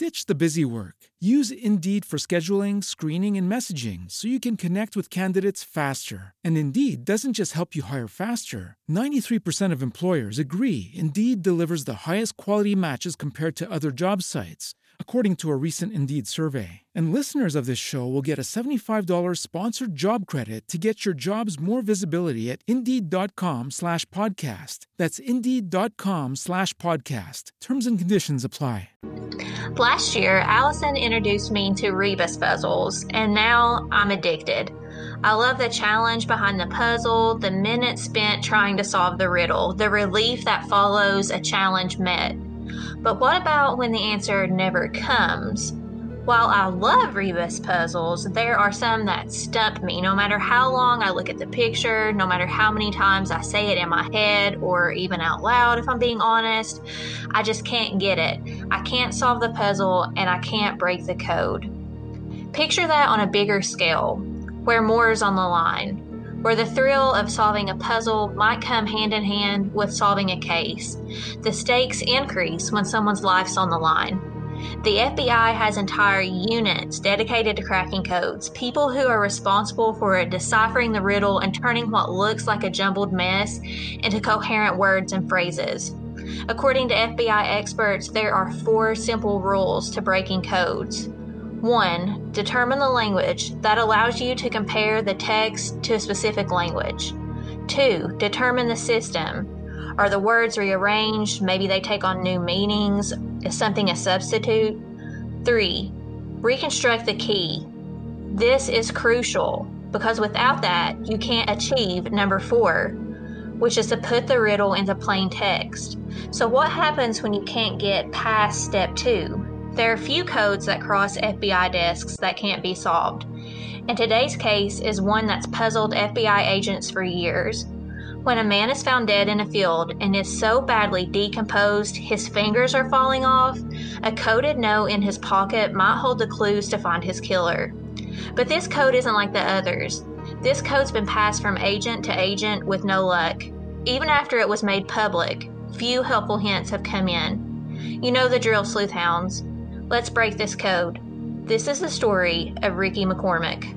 Ditch the busy work. Use Indeed for scheduling, screening, and messaging so you can connect with candidates faster. And Indeed doesn't just help you hire faster. 93% of employers agree Indeed delivers the highest quality matches compared to other job sites according to a recent Indeed survey. And listeners of this show will get a $75 sponsored job credit to get your jobs more visibility at Indeed.com slash podcast. That's Indeed.com slash podcast. Terms and conditions apply. Last year, Allison introduced me to Rebus puzzles, and now I'm addicted. I love the challenge behind the puzzle, the minutes spent trying to solve the riddle, the relief that follows a challenge met. But what about when the answer never comes? While I love rebus puzzles, there are some that stump me no matter how long I look at the picture, no matter how many times I say it in my head or even out loud, if I'm being honest. I just can't get it. I can't solve the puzzle and I can't break the code. Picture that on a bigger scale, where more is on the line where the thrill of solving a puzzle might come hand in hand with solving a case. The stakes increase when someone's life's on the line. The FBI has entire units dedicated to cracking codes, people who are responsible for deciphering the riddle and turning what looks like a jumbled mess into coherent words and phrases. According to FBI experts, there are four simple rules to breaking codes. 1. Determine the language that allows you to compare the text to a specific language. 2. Determine the system. Are the words rearranged? Maybe they take on new meanings. Is something a substitute? 3. Reconstruct the key. This is crucial because without that, you can't achieve number 4, which is to put the riddle into plain text. So, what happens when you can't get past step 2? There are few codes that cross FBI desks that can't be solved. And today's case is one that's puzzled FBI agents for years. When a man is found dead in a field and is so badly decomposed his fingers are falling off, a coded note in his pocket might hold the clues to find his killer. But this code isn't like the others. This code's been passed from agent to agent with no luck. Even after it was made public, few helpful hints have come in. You know the drill, sleuth hounds. Let's break this code. This is the story of Ricky McCormick.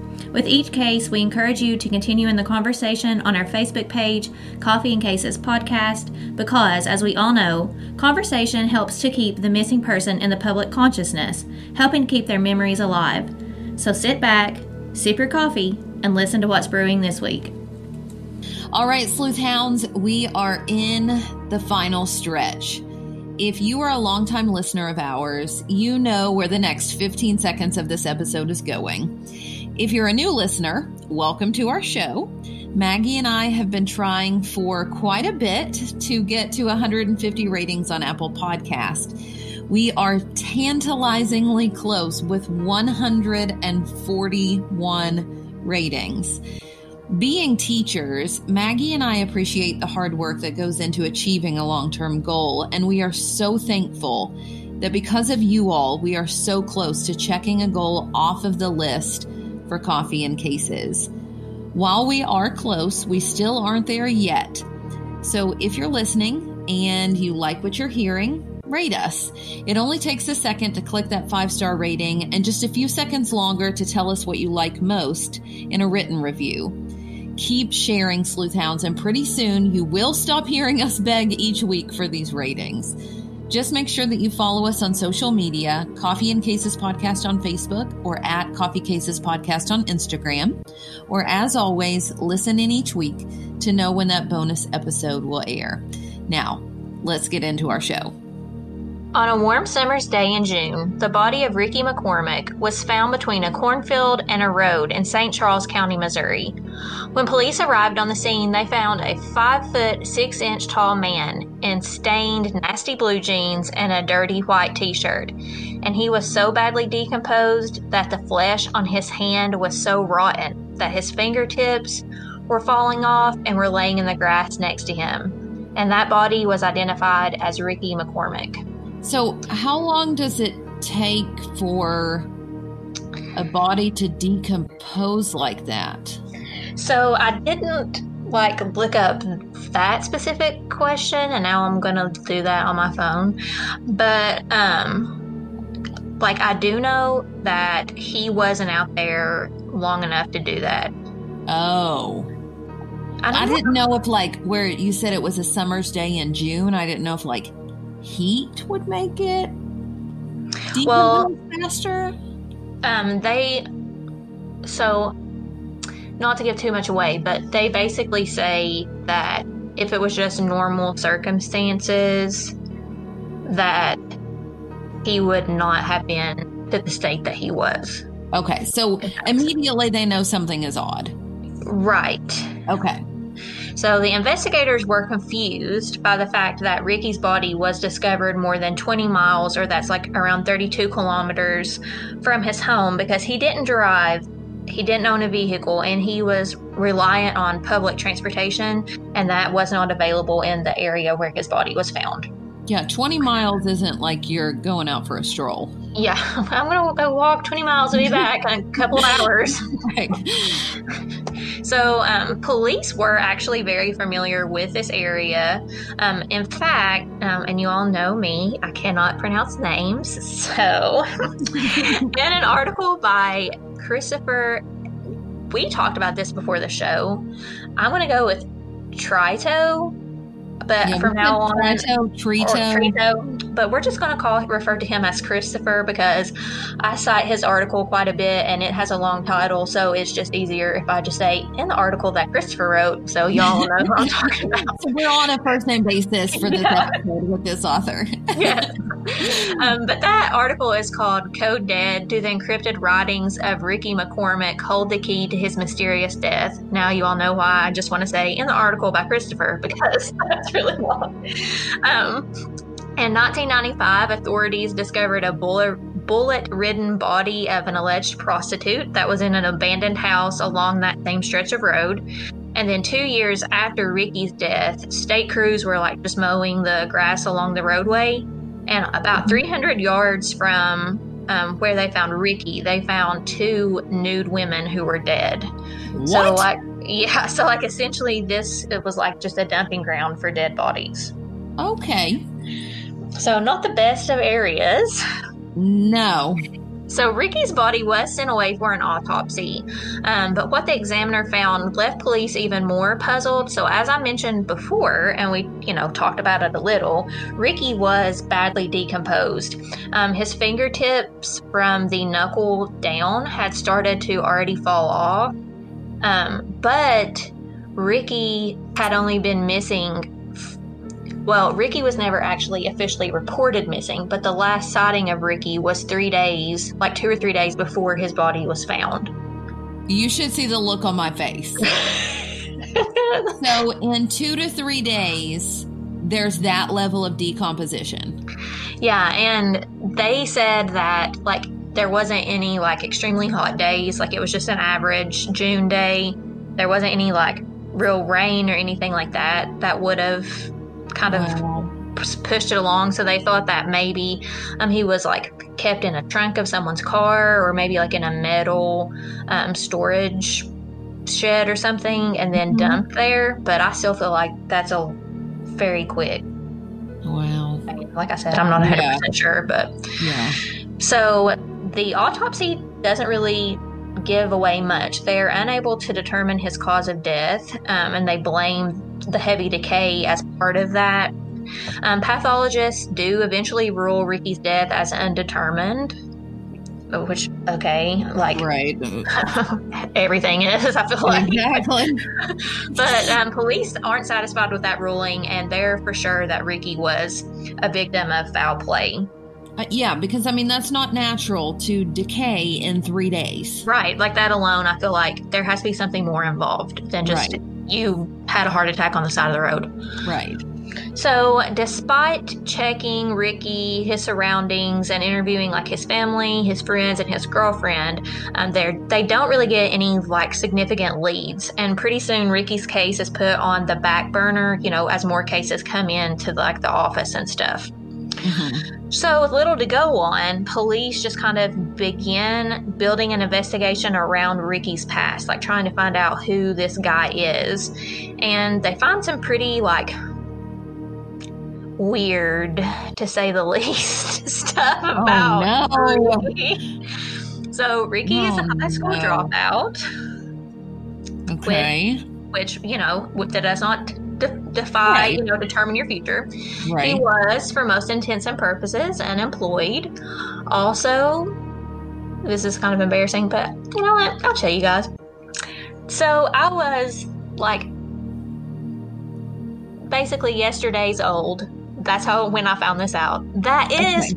With each case, we encourage you to continue in the conversation on our Facebook page, Coffee and Cases Podcast, because, as we all know, conversation helps to keep the missing person in the public consciousness, helping keep their memories alive. So sit back, sip your coffee, and listen to what's brewing this week. All right, Sleuth Hounds, we are in the final stretch. If you are a longtime listener of ours, you know where the next 15 seconds of this episode is going. If you're a new listener, welcome to our show. Maggie and I have been trying for quite a bit to get to 150 ratings on Apple Podcast. We are tantalizingly close with 141 ratings. Being teachers, Maggie and I appreciate the hard work that goes into achieving a long term goal, and we are so thankful that because of you all, we are so close to checking a goal off of the list for coffee and cases. While we are close, we still aren't there yet. So if you're listening and you like what you're hearing, rate us. It only takes a second to click that five star rating and just a few seconds longer to tell us what you like most in a written review. Keep sharing Sleuth Hounds, and pretty soon you will stop hearing us beg each week for these ratings. Just make sure that you follow us on social media Coffee and Cases Podcast on Facebook or at Coffee Cases Podcast on Instagram. Or as always, listen in each week to know when that bonus episode will air. Now, let's get into our show. On a warm summer's day in June, the body of Ricky McCormick was found between a cornfield and a road in St. Charles County, Missouri. When police arrived on the scene, they found a five foot, six inch tall man in stained, nasty blue jeans and a dirty white t shirt. And he was so badly decomposed that the flesh on his hand was so rotten that his fingertips were falling off and were laying in the grass next to him. And that body was identified as Ricky McCormick. So, how long does it take for a body to decompose like that? So, I didn't like look up that specific question and now I'm to do that on my phone. But um like I do know that he wasn't out there long enough to do that. Oh. I, I didn't know if like where you said it was a summer's day in June, I didn't know if like heat would make it well faster? Um, they so not to give too much away, but they basically say that if it was just normal circumstances, that he would not have been to the state that he was. Okay, so immediately they know something is odd. Right. Okay. So the investigators were confused by the fact that Ricky's body was discovered more than 20 miles, or that's like around 32 kilometers from his home, because he didn't drive, he didn't own a vehicle, and he was reliant on public transportation, and that was not available in the area where his body was found. Yeah, 20 miles isn't like you're going out for a stroll. Yeah, I'm going to go walk 20 miles and be back in a couple of hours. right. So, um, police were actually very familiar with this area. Um, in fact, um, and you all know me, I cannot pronounce names. So, in an article by Christopher, we talked about this before the show. I'm going to go with Trito but yeah, from now on, Trito, Trito. Trito. But we're just going to call refer to him as Christopher because I cite his article quite a bit, and it has a long title, so it's just easier if I just say in the article that Christopher wrote, so y'all know who I'm talking about. So we're on a first name basis for this yeah. episode with this author. yes. Um, but that article is called "Code Dead: Do the Encrypted Writings of Ricky McCormick Hold the Key to His Mysterious Death?" Now you all know why. I just want to say in the article by Christopher because that's really long. Um, in 1995, authorities discovered a bullet bullet ridden body of an alleged prostitute that was in an abandoned house along that same stretch of road. And then two years after Ricky's death, state crews were like just mowing the grass along the roadway. And about 300 yards from um, where they found Ricky, they found two nude women who were dead. What? So, like, yeah, so like essentially, this it was like just a dumping ground for dead bodies. Okay. So, not the best of areas. No. So Ricky's body was sent away for an autopsy, um, but what the examiner found left police even more puzzled. So as I mentioned before, and we you know talked about it a little, Ricky was badly decomposed. Um, his fingertips from the knuckle down had started to already fall off, um, but Ricky had only been missing well, Ricky was never actually officially reported missing, but the last sighting of Ricky was three days, like two or three days before his body was found. You should see the look on my face. so, in two to three days, there's that level of decomposition. Yeah, and they said that, like, there wasn't any, like, extremely hot days. Like, it was just an average June day. There wasn't any, like, real rain or anything like that that would have kind wow. of pushed it along. So they thought that maybe um, he was like kept in a trunk of someone's car or maybe like in a metal um, storage shed or something and then Mhm. dumped there. But I still feel like that's a very quick. Wow. I mean, like I said, I'm not 100 percent sure, but Yeah. so the autopsy doesn't really give away much. They're unable to determine his cause of death, um, and they blame the heavy decay as part of that. Um, pathologists do eventually rule Ricky's death as undetermined, which okay, like Right. everything is. I feel like Exactly. but um, police aren't satisfied with that ruling, and they're for sure that Ricky was a victim of foul play. Uh, yeah, because I mean that's not natural to decay in three days. Right, like that alone, I feel like there has to be something more involved than just you had a heart attack on the side of the road. Right. So, despite checking Ricky, his surroundings, and interviewing like his family, his friends, and his girlfriend, um, they they don't really get any like significant leads. And pretty soon, Ricky's case is put on the back burner. You know, as more cases come in to like the office and stuff. Mhm. So, with little to go on, police just kind of begin building an investigation around Ricky's past, like trying to find out who this guy is. And they find some pretty, like, weird, to say the least, stuff about no. Ricky. So, Ricky is a Oh, high school no. dropout, Okay. which, you know, that does not de- defy, Right. you know, determine your future. He was, for most intents and purposes, unemployed. Also, this is kind of embarrassing, but you know what? I'll tell you guys. So I was like basically yesterday's old. That's how when I found this out. That is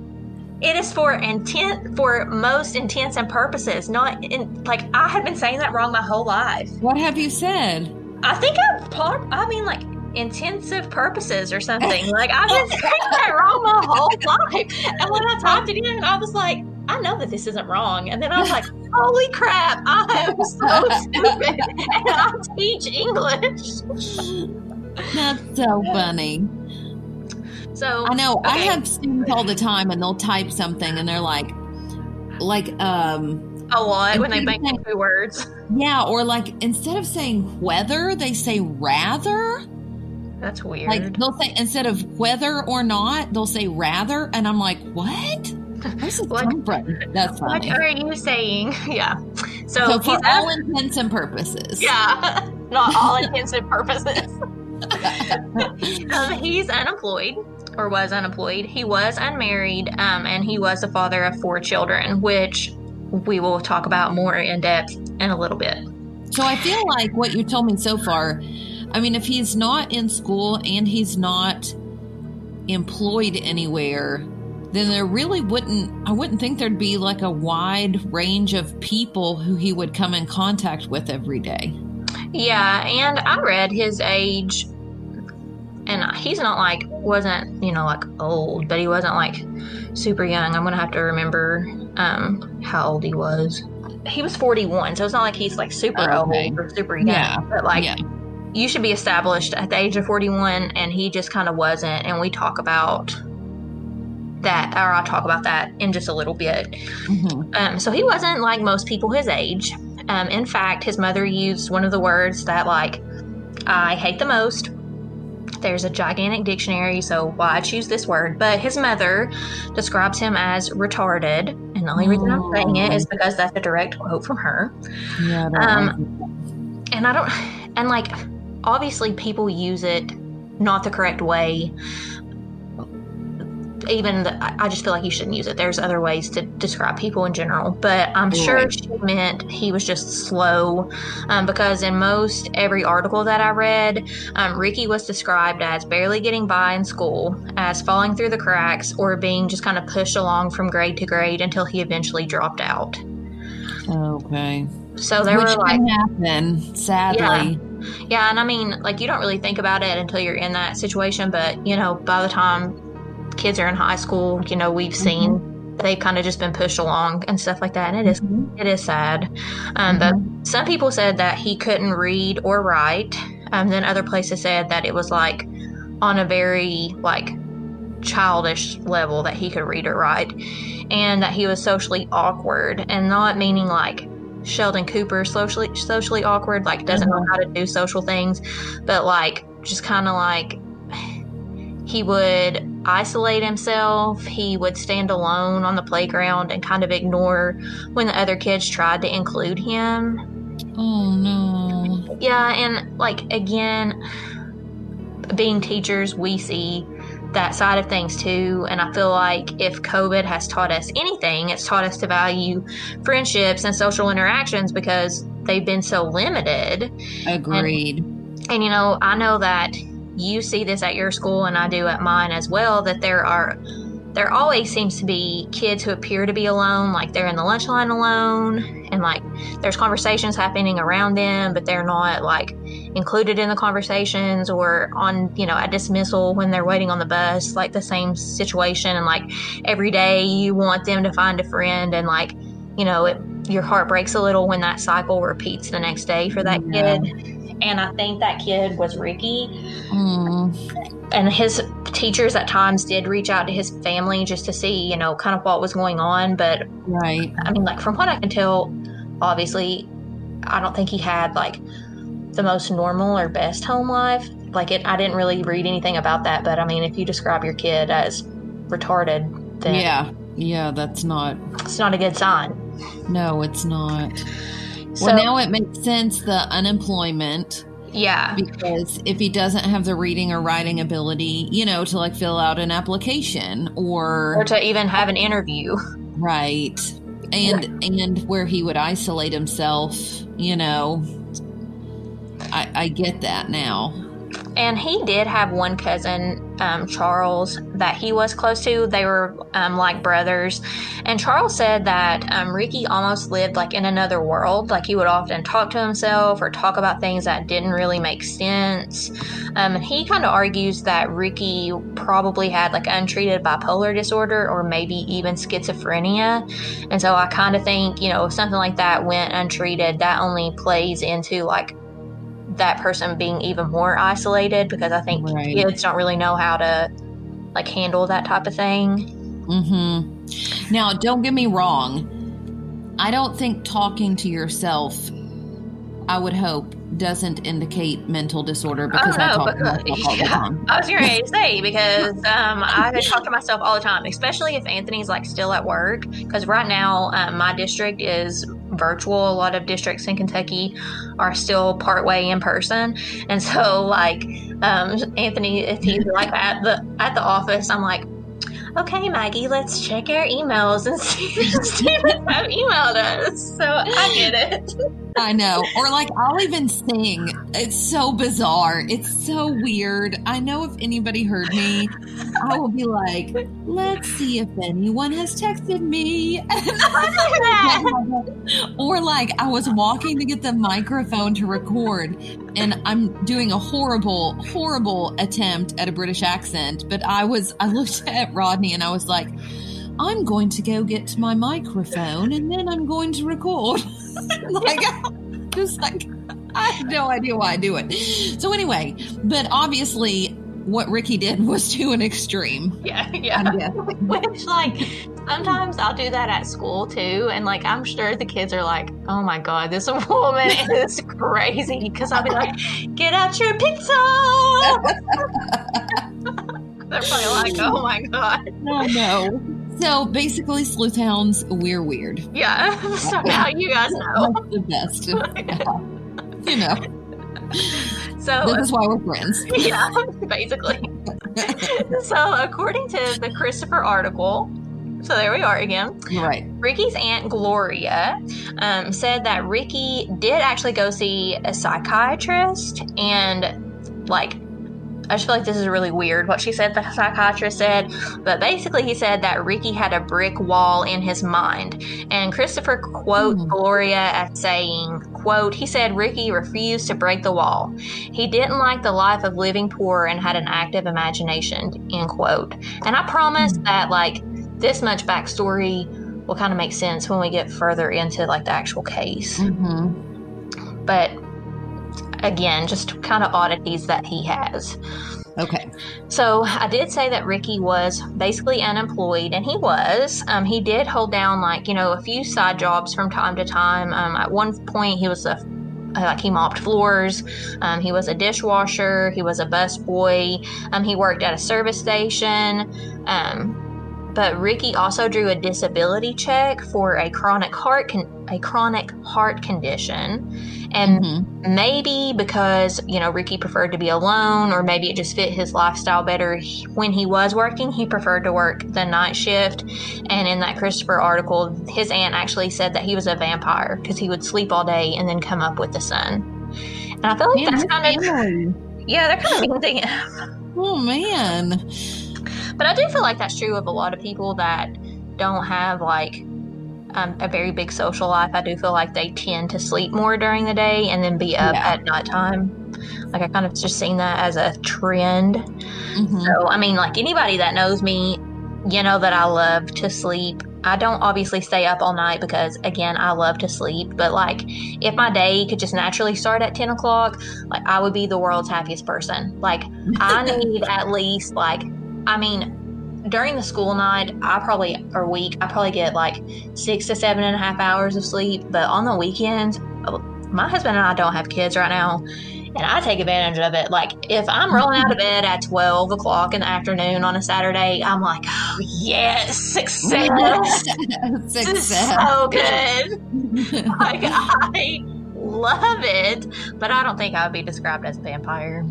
it is for intent for most intents and purposes, not in like I have been saying that wrong my whole life. What have you said? I think I part. I mean, like intensive purposes or something. Like I've been saying that wrong my whole life. And when I typed it in, I was like, I know that this isn't wrong. And then I was like, Holy crap! I am so stupid, and I teach English. That's so funny. So I know. I have students all the time, and they'll type something, and they're like, like, um, a lot when they make two words. yeah, or like instead of saying whether, they say rather. That's weird. Like they'll say instead of whether or not, they'll say rather, and I'm like, what? This Like- come from? That's what funny. are you saying? Yeah. So, So for he's all intents and purposes, yeah, not all intents and purposes. um, he's unemployed or was unemployed. He was unmarried, um, and he was the father of four children, which we will talk about more in depth in a little bit. So I feel like what you told me so far, I mean, if he's not in school and he's not employed anywhere, then there really wouldn't, I wouldn't think there'd be like a wide range of people who he would come in contact with every day. Yeah, and I read his age, and he's not like wasn't you know like old, but he wasn't like super young. I'm gonna have to remember um, how old he was. He was 41, so it's not like he's like super Oh, okay. old or super young. Yeah, But like yeah. You should be established at the age of 41, and he just kind of wasn't. And we talk about that, or I'll talk about that in just a little bit. Mhm. Um, so he wasn't like most people his age. Um, in fact, his mother used one of the words that like I hate the most. There's a gigantic dictionary, so why I choose this word. But his mother describes him as retarded, and the only reason I'm saying it is because that's a direct quote from her. Yeah, Um, And I don't, and like, obviously people use it not the correct way. Even the, I I just feel like you shouldn't use it. There's other ways to describe people in general, but I'm sure she meant he was just slow, um, because in most every article that I read, um, Ricky was described as barely getting by in school, as falling through the cracks, or being just kind of pushed along from grade to grade until he eventually dropped out. Okay. So there Which were like can happen, sadly. Yeah, and I mean, like, you don't really think about it until you're in that situation, but, you know, by the time kids are in high school, you know, we've seen they've kind of just been pushed along and stuff like that, and it is Mhm. it is sad. Um, But some people said that he couldn't read or write. Um, then other places said that it was like on a very like childish level that he could read or write, and that he was socially awkward, and not meaning like Sheldon Cooper socially socially awkward, like doesn't know mm-hmm. how to do social things, but like just kind of like he would isolate himself. He would stand alone on the playground and kind of ignore when the other kids tried to include him. Oh no. Yeah, and like again, being teachers, we see that side of things too. And I feel like if COVID has taught us anything, it's taught us to value friendships and social interactions because they've been so limited. Agreed. And, and you know, I know that you see this at your school and I do at mine as well that there are there always seems to be kids who appear to be alone, like they're in the lunch line alone, and like there's conversations happening around them, but they're not like included in the conversations or on, you know, at dismissal when they're waiting on the bus, like the same situation. And like every day you want them to find a friend, and like, you know, it, your heart breaks a little when that cycle repeats the next day for that yeah. kid. And I think that kid was Ricky. Mm. And his teachers at times did reach out to his family just to see, you know, kind of what was going on. But, right. I mean, like, from what I can tell, obviously, I don't think he had like the most normal or best home life. Like, it, I didn't really read anything about that. But I mean, if you describe your kid as retarded, then. Yeah. Yeah, that's not. It's not a good sign. No, it's not. So, well, now it makes sense the unemployment. Yeah. Because if he doesn't have the reading or writing ability, you know, to like fill out an application or or to even have an interview. Right. And yeah. and where he would isolate himself, you know. I I get that now. And he did have one cousin, um, Charles, that he was close to. They were um, like brothers. And Charles said that um, Ricky almost lived like in another world. Like he would often talk to himself or talk about things that didn't really make sense. Um, and he kind of argues that Ricky probably had like untreated bipolar disorder or maybe even schizophrenia. And so I kind of think, you know, if something like that went untreated, that only plays into like that person being even more isolated because I think right. kids don't really know how to like handle that type of thing. Mm-hmm. Now, don't get me wrong. I don't think talking to yourself, I would hope, doesn't indicate mental disorder because oh, no, I talk to myself all the time. I was going to say because um, I talk to myself all the time, especially if Anthony's like still at work. Because right now, um, my district is virtual. A lot of districts in Kentucky are still partway in person, and so like um, Anthony, if he's like at the at the office, I'm like, okay, Maggie, let's check our emails and see have emailed us. So I get it. I know. Or like I'll even sing. It's so bizarre. It's so weird. I know if anybody heard me, I will be like, let's see if anyone has texted me. or like I was walking to get the microphone to record and I'm doing a horrible, horrible attempt at a British accent, but I was I looked at Rodney and I was like, I'm going to go get my microphone and then I'm going to record. like, just like, I have no idea why I do it. So, anyway, but obviously, what Ricky did was to an extreme. Yeah, yeah. Which, like, sometimes I'll do that at school too. And, like, I'm sure the kids are like, oh my God, this woman is crazy. Because I'll be like, get out your pizza. They're probably like, oh my God. No, no. So basically, hounds, we're weird. Yeah. So now you guys know. the best. Yeah. You know. So this is why we're friends. Yeah, basically. so according to the Christopher article, so there we are again. Right. Ricky's aunt Gloria um, said that Ricky did actually go see a psychiatrist and like I just feel like this is really weird what she said, the psychiatrist said. But basically, he said that Ricky had a brick wall in his mind. And Christopher quote mm. Gloria as saying, quote, he said Ricky refused to break the wall. He didn't like the life of living poor and had an active imagination, end quote. And I promise mm. that, like, this much backstory will kind of make sense when we get further into, like, the actual case. Mm-hmm. But again, just kind of oddities that he has. Okay. So I did say that Ricky was basically unemployed, and he was. Um, he did hold down like you know a few side jobs from time to time. Um, at one point, he was a like he mopped floors. Um, he was a dishwasher. He was a bus boy. Um, he worked at a service station. Um, but Ricky also drew a disability check for a chronic heart con- a chronic heart condition, and mm-hmm. maybe because you know Ricky preferred to be alone, or maybe it just fit his lifestyle better. When he was working, he preferred to work the night shift. And in that Christopher article, his aunt actually said that he was a vampire because he would sleep all day and then come up with the sun. And I feel like man, that's kind of yeah, they're kind of being. Oh man. But I do feel like that's true of a lot of people that don't have like um, a very big social life. I do feel like they tend to sleep more during the day and then be up yeah. at nighttime. Like I kind of just seen that as a trend. Mm-hmm. So I mean, like anybody that knows me, you know that I love to sleep. I don't obviously stay up all night because again, I love to sleep. But like, if my day could just naturally start at ten o'clock, like I would be the world's happiest person. Like I need at least like I mean, during the school night, I probably, or week, I probably get like six to seven and a half hours of sleep. But on the weekends, my husband and I don't have kids right now. And I take advantage of it. Like, if I'm rolling out of bed at 12 o'clock in the afternoon on a Saturday, I'm like, oh, yes, success. success. so good. like, I love it. But I don't think I would be described as a vampire.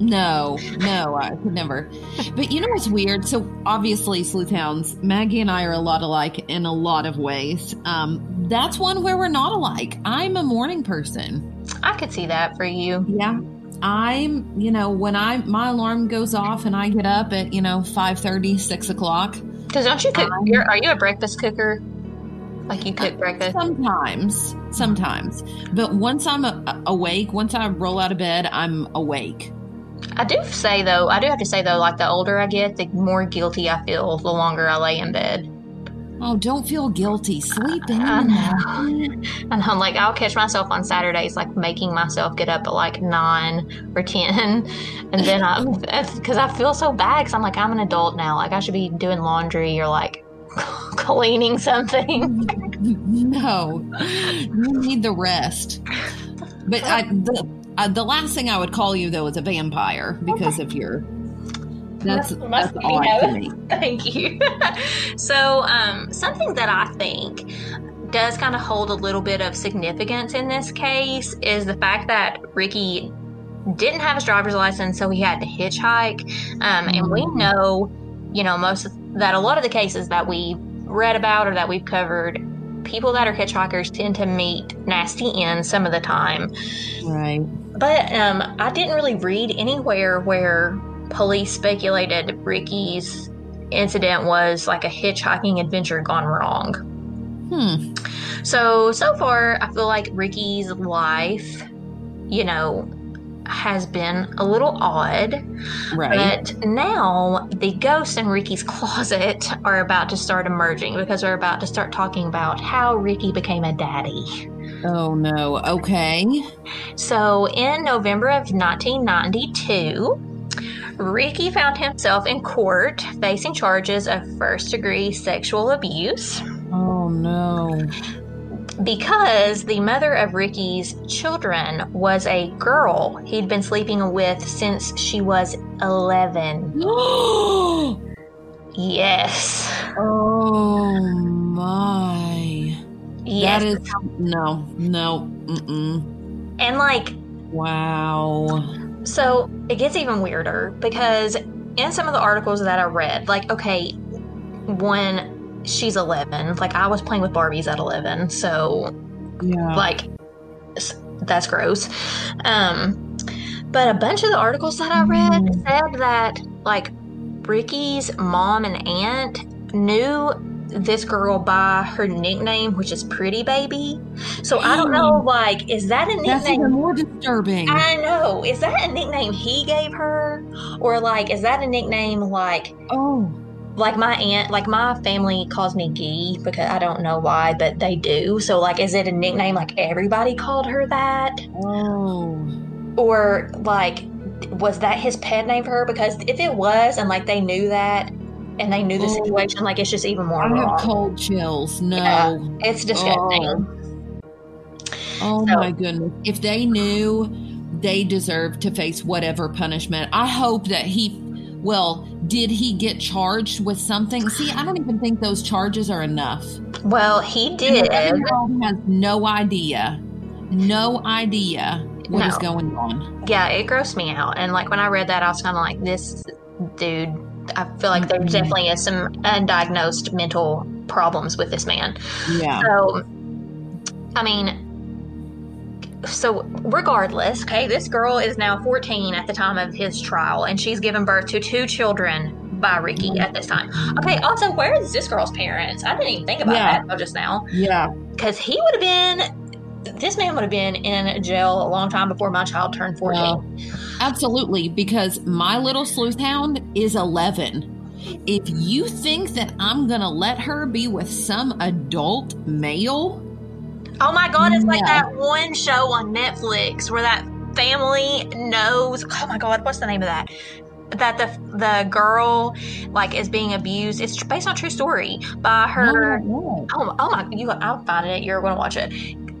No, no, I could never. But you know what's weird? So obviously, sleuthhounds, Maggie and I are a lot alike in a lot of ways. Um, that's one where we're not alike. I'm a morning person. I could see that for you. Yeah. I'm, you know, when I my alarm goes off and I get up at, you know, 5 30, 6 o'clock. Because don't you cook? are you a breakfast cooker? Like you cook breakfast? Sometimes, sometimes. But once I'm a, awake, once I roll out of bed, I'm awake. I do say though, I do have to say though, like the older I get, the more guilty I feel the longer I lay in bed. Oh, don't feel guilty. Sleep in. and I'm like, I'll catch myself on Saturdays, like making myself get up at like nine or ten, and then I, because I feel so bad, because I'm like, I'm an adult now, like I should be doing laundry or like cleaning something. no, you need the rest. But I, the uh, the last thing I would call you though is a vampire because of your. That's that's odd to me. Thank you. so, um, something that I think does kind of hold a little bit of significance in this case is the fact that Ricky didn't have his driver's license, so he had to hitchhike. Um, and we mm. know, you know, most of, that a lot of the cases that we read about or that we've covered people that are hitchhikers tend to meet nasty ends some of the time. Right. But um, I didn't really read anywhere where police speculated Ricky's incident was like a hitchhiking adventure gone wrong. Hmm. So, so far, I feel like Ricky's life, you know, has been a little odd. Right. But now the ghosts in Ricky's closet are about to start emerging because we're about to start talking about how Ricky became a daddy. Oh no. Okay. So in November of 1992, Ricky found himself in court facing charges of first degree sexual abuse. Oh no because the mother of Ricky's children was a girl he'd been sleeping with since she was 11. yes. Oh my. Yes. That is no, no, mm-mm. And like, wow. So it gets even weirder because in some of the articles that I read, like, okay, when she's 11. Like I was playing with Barbies at 11, so yeah. like that's gross. Um, but a bunch of the articles that I read mm. said that like Ricky's mom and aunt knew this girl by her nickname, which is Pretty Baby. So I don't know, like, is that a nickname? That's even more disturbing. I know. Is that a nickname he gave her, or like, is that a nickname like? Oh like my aunt, like my family calls me Gee because I don't know why, but they do. So like, is it a nickname? Like everybody called her that? Oh, or like was that his pet name for her? Because if it was, and like they knew that, and they knew the Oh. situation, like it's just even more I have cold chills. No. Yeah, it's disgusting. Oh. oh So- my goodness. If they knew they deserved to face whatever punishment, I hope that he, well, did he get charged with something? See, I don't even think those charges are enough. Well, he did. 11-year-old has no idea, no idea what is No. going on. Yeah, it grossed me out. And like when I read that, I was kind of like, this dude. I feel like there Mhm. definitely is some undiagnosed mental problems with this man. Yeah. So, I mean, so regardless, okay, this girl is now 14 at the time of his trial, and she's given birth to two children by Ricky at this time. Okay, also, where is this girl's parents? I didn't even think about Yeah. that until just now. Yeah. Because he would have been, this man would have been in jail a long time before my child turned 14. Well, absolutely. Because my little sleuth hound is 11. If you think that I'm going to let her be with some adult male, Oh my god, it's like that one show on Netflix where that family knows. Oh my god, what's the name of that? That the the girl like is being abused. It's based on a true story by her. No, Oh, oh my! You, I'll find it. You're going to watch it.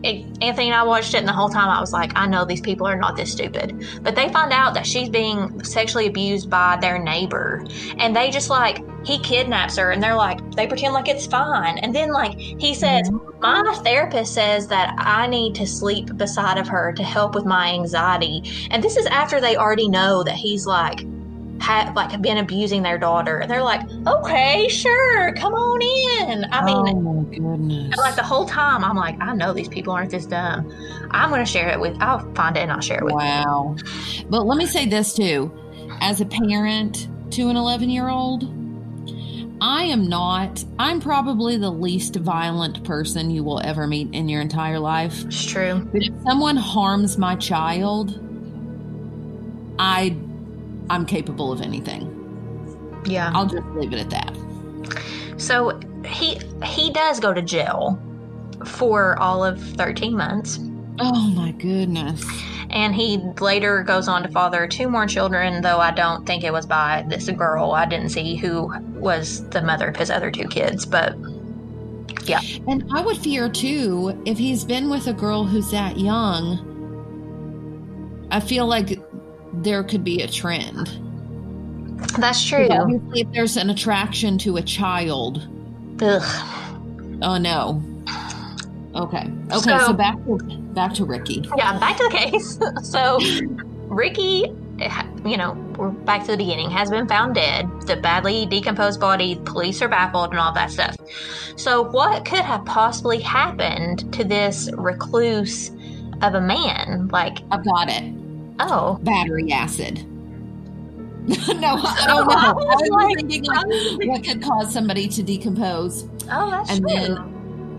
It. Anthony and I watched it, and the whole time I was like, I know these people are not this stupid. But they find out that she's being sexually abused by their neighbor, and they just like he kidnaps her, and they're like they pretend like it's fine, and then like he says, mm-hmm. my therapist says that I need to sleep beside of her to help with my anxiety, and this is after they already know that he's like. Had like been abusing their daughter, and they're like, "Okay, sure, come on in." I mean, oh my goodness. like the whole time, I'm like, I know these people aren't this dumb. I'm going to share it with, I'll find it and I'll share it with you. Wow. But let me say this too. As a parent to an 11 year old, I am not, I'm probably the least violent person you will ever meet in your entire life. It's true. But if someone harms my child, I I'm capable of anything. Yeah. I'll just leave it at that. So he he does go to jail for all of 13 months. Oh my goodness. And he later goes on to father two more children, though I don't think it was by this girl. I didn't see who was the mother of his other two kids, but yeah. And I would fear too if he's been with a girl who's that young. I feel like there could be a trend. that's true. Obviously, if there's an attraction to a child, Ugh. oh no. Okay. Okay. So, So- back to back to Ricky. Yeah, back to the case. so, Ricky, you know, we're back to the beginning, has been found dead. The badly decomposed body, police are baffled, and all that stuff. So, what could have possibly happened to this recluse of a man? Like, I've got it. Oh, Battery acid. no, I don't know. Oh, I I was was like- thinking like, what could cause somebody to decompose. oh, that's And true. then-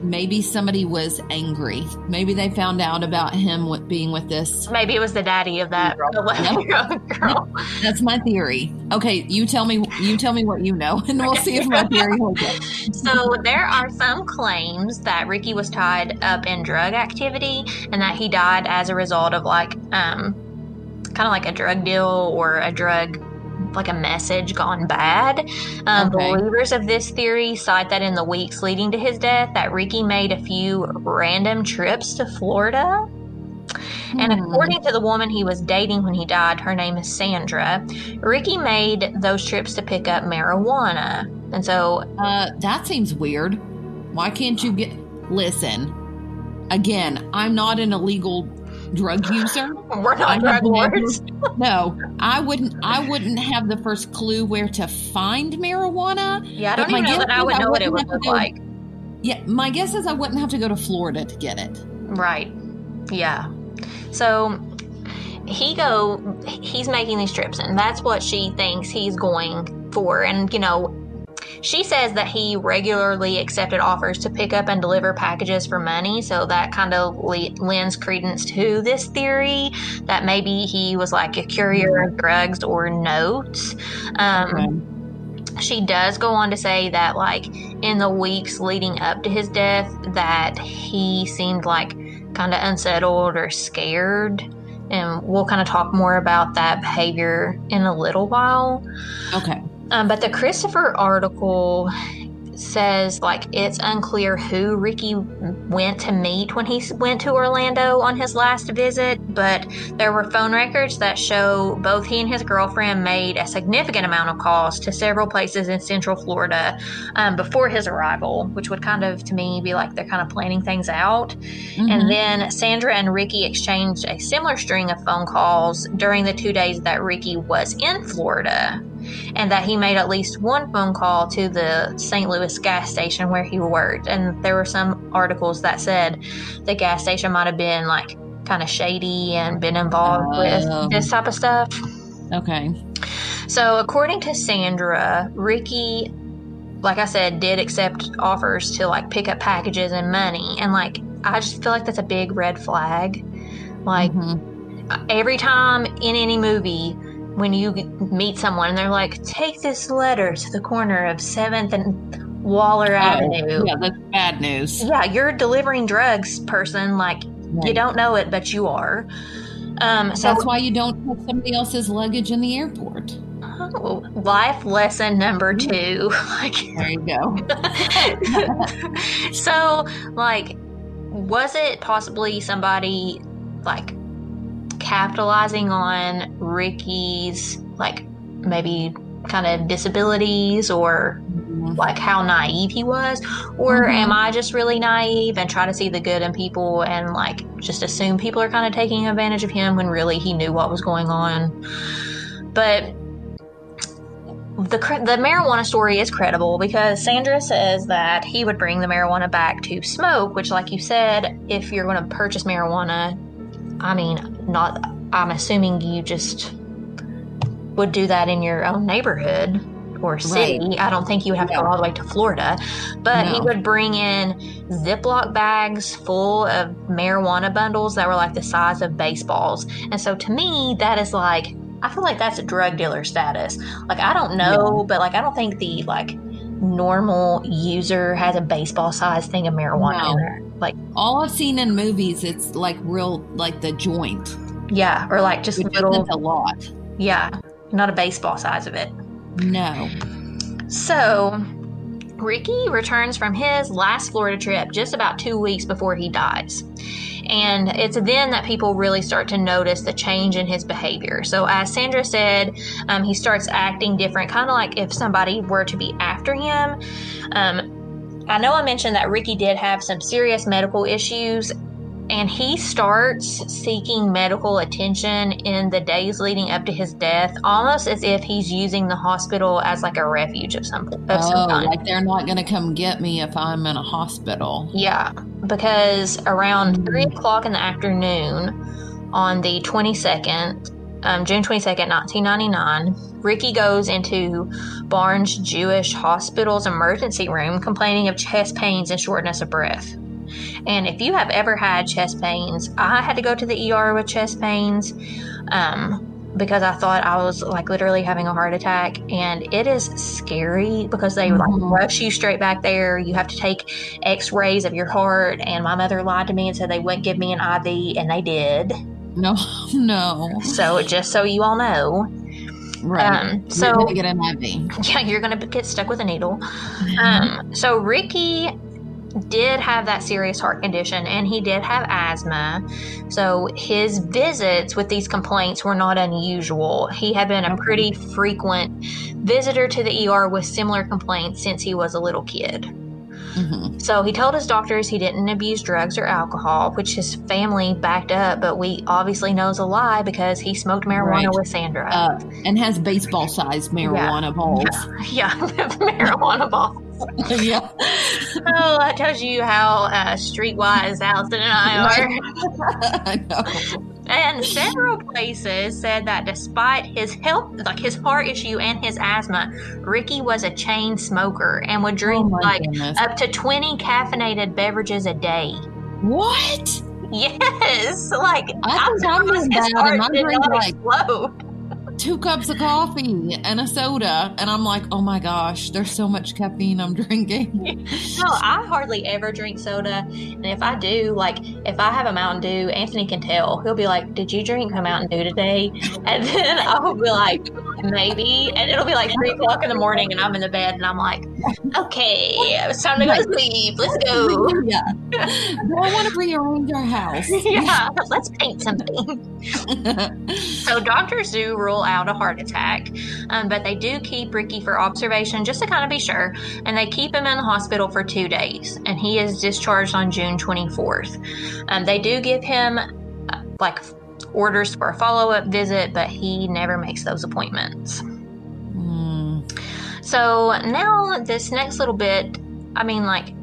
Maybe somebody was angry. Maybe they found out about him with being with this. Maybe it was the daddy of that Girl. 11 girl. That's my theory. Okay, you tell me. You tell me what you know, and we'll see if my theory holds up. So there are some claims that Ricky was tied up in drug activity and that he died as a result of like um kind of like a drug deal or a drug like a message gone bad. Um, Okay. Believers of this theory cite that in the weeks leading to his death, that Ricky made a few random trips to Florida. And Hmm. according to the woman he was dating when he died, her name is Sandra, Ricky made those trips to pick up marijuana. And so Uh, that seems weird. Why can't you get? Listen, again, I'm not an illegal drug user. we're not have drug lords. No, I wouldn't. I wouldn't have the first clue where to find marijuana. Yeah, I don't even know that I would I know what it would look go- like. Yeah, my guess is I wouldn't have to go to Florida to get it. Right. Yeah. So he go he's making these trips and that's what she thinks he's going for and you know she says that he regularly accepted offers to pick up and deliver packages for money so that kind of le- lends credence to this theory that maybe he was like a courier of drugs or notes um, Okay. she does go on to say that like in the weeks leading up to his death that he seemed like kind of unsettled or scared and we'll kind of talk more about that behavior in a little while. Okay. Um, but the Christopher article says like it's unclear who Ricky went to meet when he went to Orlando on his last visit, but there were phone records that show both he and his girlfriend made a significant amount of calls to several places in Central Florida um, before his arrival, which would kind of to me be like they're kind of planning things out. Mm-hmm. And then Sandra and Ricky exchanged a similar string of phone calls during the two days that Ricky was in Florida and that he made at least one phone call to the St. Louis gas station where he worked. And there were some articles that said the gas station might have been like kind of shady and been involved with oh. this type of stuff. Okay. So, according to Sandra, Ricky, like I said, did accept offers to like pick up packages and money. And like, I just feel like that's a big red flag. Like, mm-hmm. every time in any movie, when you meet someone and they're like, take this letter to the corner of 7th and Waller oh, Avenue. Yeah, that's bad news. Yeah, you're delivering drugs, person. Like, right. you don't know it, but you are. Um, so that's why you don't put somebody else's luggage in the airport. Oh, life lesson number two. like, there you go. so, like, was it possibly somebody like capitalizing on Ricky's like maybe kind of disabilities or mm-hmm. like how naive he was or mm-hmm. am i just really naive and try to see the good in people and like just assume people are kind of taking advantage of him when really he knew what was going on but the the marijuana story is credible because Sandra says that he would bring the marijuana back to smoke, which, like you said, if you're going to purchase marijuana, I mean, not. I'm assuming you just would do that in your own neighborhood or city. Right. I don't think you would have to go all the way to Florida. But no. he would bring in Ziploc bags full of marijuana bundles that were like the size of baseballs. And so to me, that is like, I feel like that's a drug dealer status. Like, I don't know, but like, I don't think the like normal user has a baseball size thing of marijuana no. in there. Like, all I've seen in movies, it's like real, like the joint. Yeah, or like just little. a lot. Yeah, not a baseball size of it. No. So, Ricky returns from his last Florida trip just about two weeks before he dies. And it's then that people really start to notice the change in his behavior. So, as Sandra said, um, he starts acting different, kind of like if somebody were to be after him. Um, I know I mentioned that Ricky did have some serious medical issues, and he starts seeking medical attention in the days leading up to his death, almost as if he's using the hospital as like a refuge of some, of oh, some kind. Like they're not going to come get me if I'm in a hospital. Yeah, because around mm-hmm. three o'clock in the afternoon on the 22nd, um, June 22nd, 1999, Ricky goes into Barnes Jewish Hospital's emergency room complaining of chest pains and shortness of breath. And if you have ever had chest pains, I had to go to the ER with chest pains um, because I thought I was like literally having a heart attack. And it is scary because they mm-hmm. like rush you straight back there. You have to take x rays of your heart. And my mother lied to me and said they wouldn't give me an IV, and they did. No, no. So just so you all know. Right. Um, so you're gonna get an IV. Yeah, you're gonna get stuck with a needle. Mm-hmm. Um, so Ricky did have that serious heart condition and he did have asthma. So his visits with these complaints were not unusual. He had been a pretty frequent visitor to the ER with similar complaints since he was a little kid. Mm-hmm. So he told his doctors he didn't abuse drugs or alcohol, which his family backed up, but we obviously knows a lie because he smoked marijuana right. with Sandra. Uh, and has baseball sized marijuana yeah. balls. Yeah, yeah. marijuana balls. yeah. Oh, that tells you how uh, streetwise Allison and I are. I. And several places said that despite his health, like his heart issue and his asthma, Ricky was a chain smoker and would drink oh like goodness. up to 20 caffeinated beverages a day. What? Yes. Like, I think I'm, I'm that and I'm drinking like explode. Two cups of coffee and a soda. And I'm like, oh my gosh, there's so much caffeine I'm drinking. no, I hardly ever drink soda. And if I do, like, if I have a Mountain Dew, Anthony can tell. He'll be like, Did you drink a Mountain Dew today? And then I'll be like, Maybe. And it'll be like three o'clock in the morning and I'm in the bed and I'm like, Okay, it's time to go to sleep. Let's go. Yeah. Do I want to rearrange our house? yeah, let's paint something. so doctors do rule out a heart attack, um, but they do keep Ricky for observation just to kind of be sure. And they keep him in the hospital for two days, and he is discharged on June 24th. Um, they do give him uh, like orders for a follow up visit, but he never makes those appointments. So now, this next little bit, I mean, like,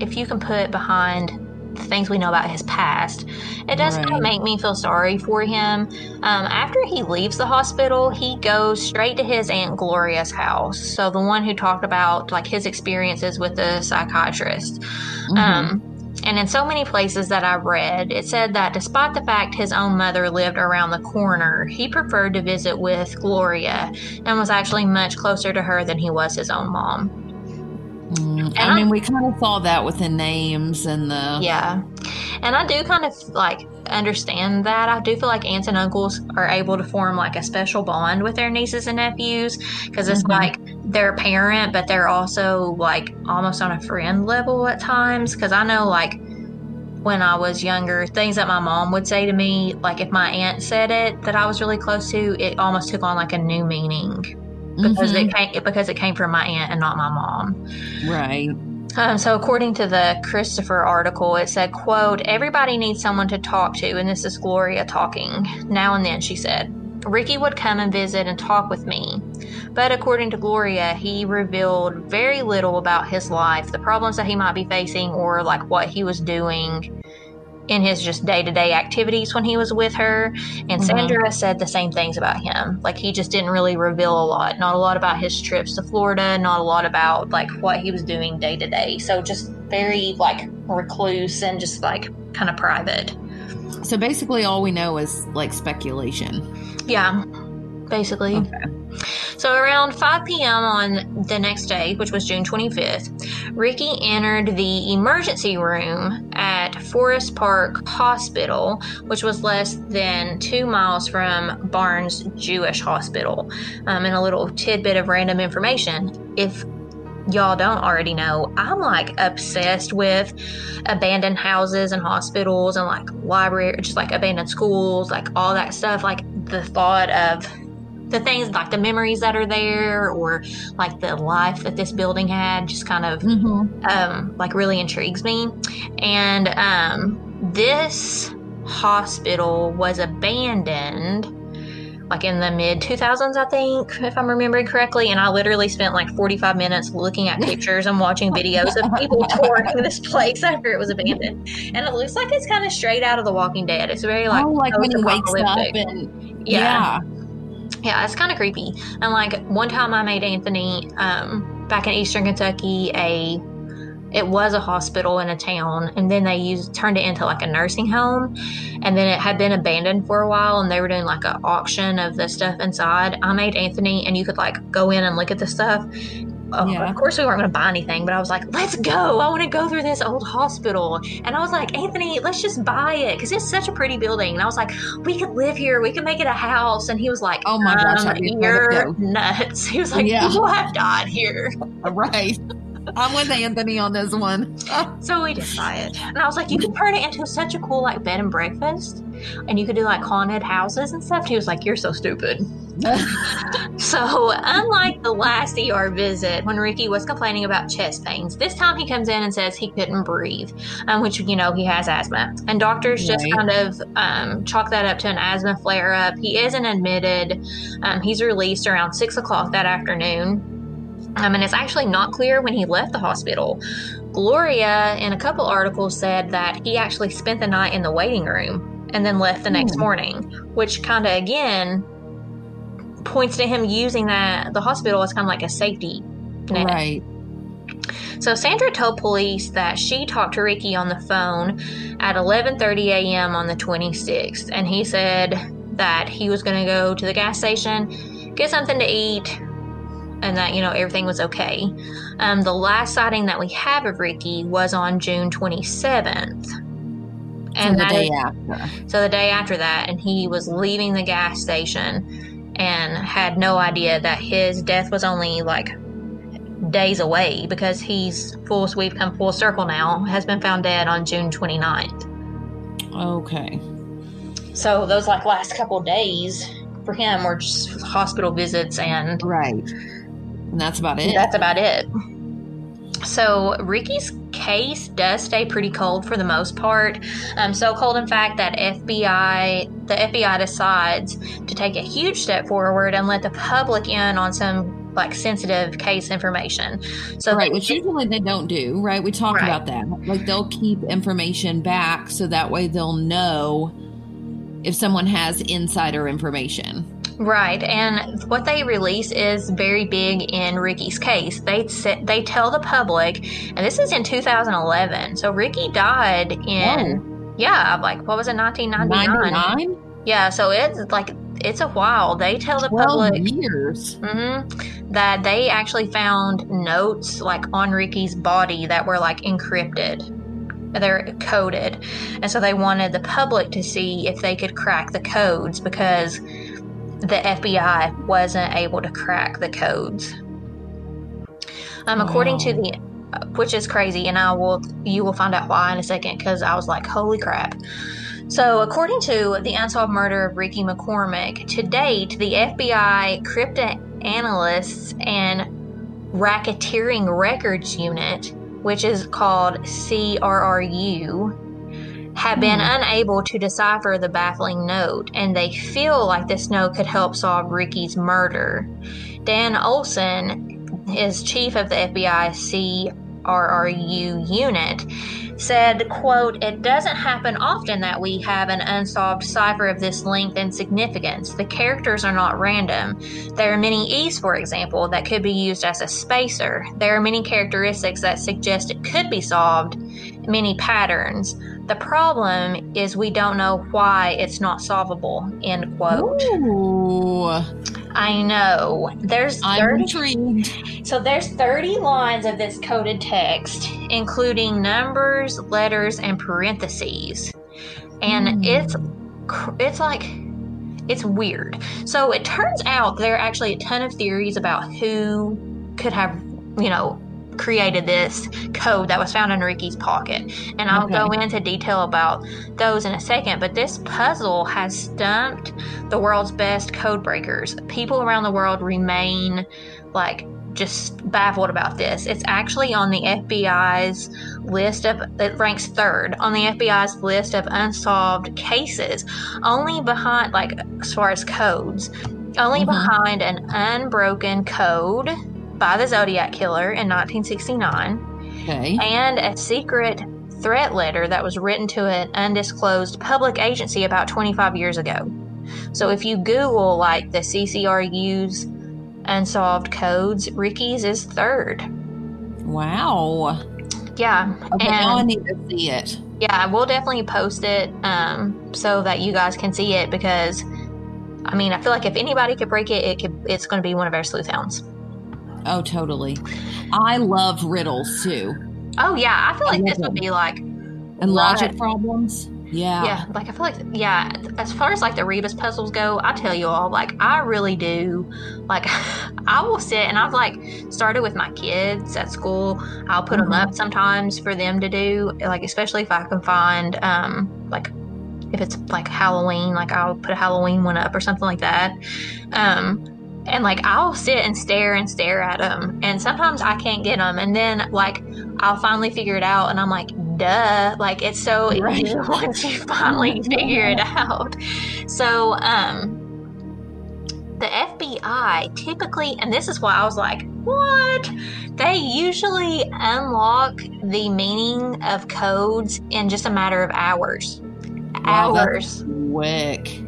if you can put behind the things we know about his past, it does Right. kind of make me feel sorry for him. Um, after he leaves the hospital, he goes straight to his Aunt Gloria's house. So, the one who talked about like his experiences with the psychiatrist. Mhm. Um, and in so many places that I read, it said that despite the fact his own mother lived around the corner, he preferred to visit with Gloria and was actually much closer to her than he was his own mom. Mm. I I- mean, we kind of saw that with the names and the. Yeah. And I do kind of like understand that. I do feel like aunts and uncles are able to form like a special bond with their nieces and nephews because it's Mhm. like they're parent, but they're also like almost on a friend level at times. Because I know like when I was younger, things that my mom would say to me, like if my aunt said it that I was really close to, it almost took on like a new meaning because Mhm. it came because it came from my aunt and not my mom. Right. Um, so according to the Christopher article, it said, quote, everybody needs someone to talk to, and this is Gloria talking. Now and then, she said. Ricky would come and visit and talk with me. But according to Gloria, he revealed very little about his life, the problems that he might be facing, or like what he was doing in his just day to day activities when he was with her. And Mhm. Sandra said the same things about him. Like he just didn't really reveal a lot. Not a lot about his trips to Florida, not a lot about like what he was doing day to day. So just very like recluse and just like kind of private. So basically, all we know is like speculation. Yeah, basically. Okay. So around 5 p.m. on the next day, which was June 25th, Ricky entered the emergency room at Forest Park Hospital, which was less than two miles from Barnes Jewish Hospital. Um, and a little tidbit of random information. If y'all don't already know, I'm like obsessed with abandoned houses and hospitals and like library, just like abandoned schools, like all that stuff. Like the thought of the things like the memories that are there or like the life that this building had just kind of Mm-hmm. um, like really intrigues me. And um, this hospital was abandoned like in the mid 2000s, I think, if I'm remembering correctly. And I literally spent like 45 minutes looking at pictures and watching videos of people touring this place after it was abandoned. And it looks like it's kind of straight out of The Walking Dead. It's very like, oh, like when he wakes up and Yeah. yeah. Yeah, it's kind of creepy. And like one time I made Anthony um, back in Eastern Kentucky a it was a hospital in a town and then they used turned it into like a nursing home and then it had been abandoned for a while and they were doing like an auction of the stuff inside i made anthony and you could like go in and look at the stuff Oh, Yeah. Of course, we weren't going to buy anything, but I was like, let's go. I want to go through this old hospital. And I was like, Anthony, let's just buy it because it's such a pretty building. And I was like, we could live here. We could make it a house. And he was like, Oh my gosh, um, I'd be afraid to you're nuts. He was like, Yeah. people have died here. Right. I'm with Anthony on this one. So we just buy it. And I was like, you could turn it into such a cool like bed and breakfast. And you could do like haunted houses and stuff. He was like, you're so stupid. So, unlike the last ER visit when Ricky was complaining about chest pains, this time he comes in and says he couldn't breathe, um, which, you know, he has asthma. And doctors just kind of um, chalk that up to an asthma flare up. He isn't admitted. Um, he's released around 6 o'clock that afternoon. Um, and it's actually not clear when he left the hospital. Gloria, in a couple articles, said that he actually spent the night in the waiting room and then left the next Hmm. morning, which kind of again points to him using that the hospital as kind of like a safety net. Right. So Sandra told police that she talked to Ricky on the phone at 11:30 a.m. on the 26th, and he said that he was going to go to the gas station, get something to eat, and that, you know, everything was okay. Um, the last sighting that we have of Ricky was on June 27th. And the day after. So the day after that, and he was leaving the gas station and had no idea that his death was only like days away because he's full we've come full circle now has been found dead on june 29th Okay. so those like last couple days for him were just hospital visits and Right. And that's about it. that's about it so ricky's case does stay pretty cold for the most part um, so cold in fact that fbi the fbi decides to take a huge step forward and let the public in on some like sensitive case information so right, they- which usually they don't do, right? We talked Right. about that. Like they'll keep information back so that way they'll know if someone has insider information. Right, and what they release is very big in Ricky's case. They say, they tell the public, and this is in 2011. So Ricky died in yeah, like what was it, 1999? 99? Yeah, so it's like it's a while. They tell the public years. mhm, that they actually found notes like on Ricky's body that were like encrypted. They're coded, and so they wanted the public to see if they could crack the codes because the FBI wasn't able to crack the codes. Um, according to the, which is crazy, and I will, you will find out why in a second because I was like, holy crap. So, according to the unsolved murder of Ricky McCormick, to date, the FBI cryptanalysis and racketeering records unit, which is called CRRU, have been unable to decipher the baffling note, and they feel like this note could help solve Ricky's murder. Dan Olson is chief of the FBI CRRU unit said quote it doesn't happen often that we have an unsolved cipher of this length and significance. The characters are not random. There are many e's for example that could be used as a spacer. There are many characteristics that suggest it could be solved. Many patterns. The problem is we don't know why it's not solvable end quote. Ooh, i know there's I'm 30 intrigued. so there's 30 lines of this coded text, including numbers, letters, and parentheses. And Hmm. it's it's like it's weird. So it turns out there are actually a ton of theories about who could have, you know, created this code that was found in Ricky's pocket. And I'll Okay. go into detail about those in a second, but this puzzle has stumped the world's best code breakers. People around the world remain like just baffled about this. It's actually on the FBI's list of it ranks third on the FBI's list of unsolved cases, only behind like as far as codes, only Mhm. behind an unbroken code by the Zodiac killer in 1969 Okay. and a secret threat letter that was written to an undisclosed public agency about 25 years ago. So if you Google like the CCRU's unsolved codes, Ricky's is third. Wow. Yeah. Okay, now I need to see it. yeah, we'll definitely post it um, so that you guys can see it because I mean, I feel like if anybody could break it, it could it's going to be one of our sleuth hounds. Oh, totally. I love riddles too. Oh yeah, I feel like I this love would be like And logic problems. Yeah. Yeah, like I feel like yeah, as far as like the Rebus puzzles go, I tell you all, like I really do like I will sit and I've like started with my kids at school. I'll put them Mhm. up sometimes for them to do, like especially if I can find um like if it's like Halloween, like I'll put a Halloween one up or something like that. Um and like I'll sit and stare and stare at them, and sometimes I can't get them, and then like I'll finally figure it out, and I'm like, duh, like it's so Right. easy once you finally figure it out. So, um, the FBI typically, and this is why I was like, what? They usually unlock the meaning of codes in just a matter of hours. Wow, hours. Quick.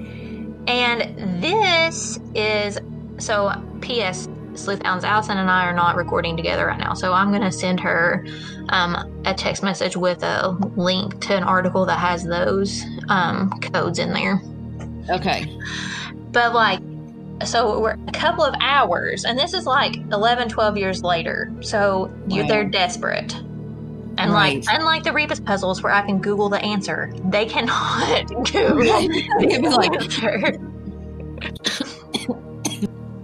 And this is so P.S. Sleuth Hounds Allison and I are not recording together right now, so I'm gonna send her um, a text message with a link to an article that has those um, codes in there. Okay. But like, so we're a couple of hours, and this is like 11, 12 years later. So you Right. they're desperate. And Right. like, unlike the Rebus puzzles where I can Google the answer, they cannot Google They can be the like- answer.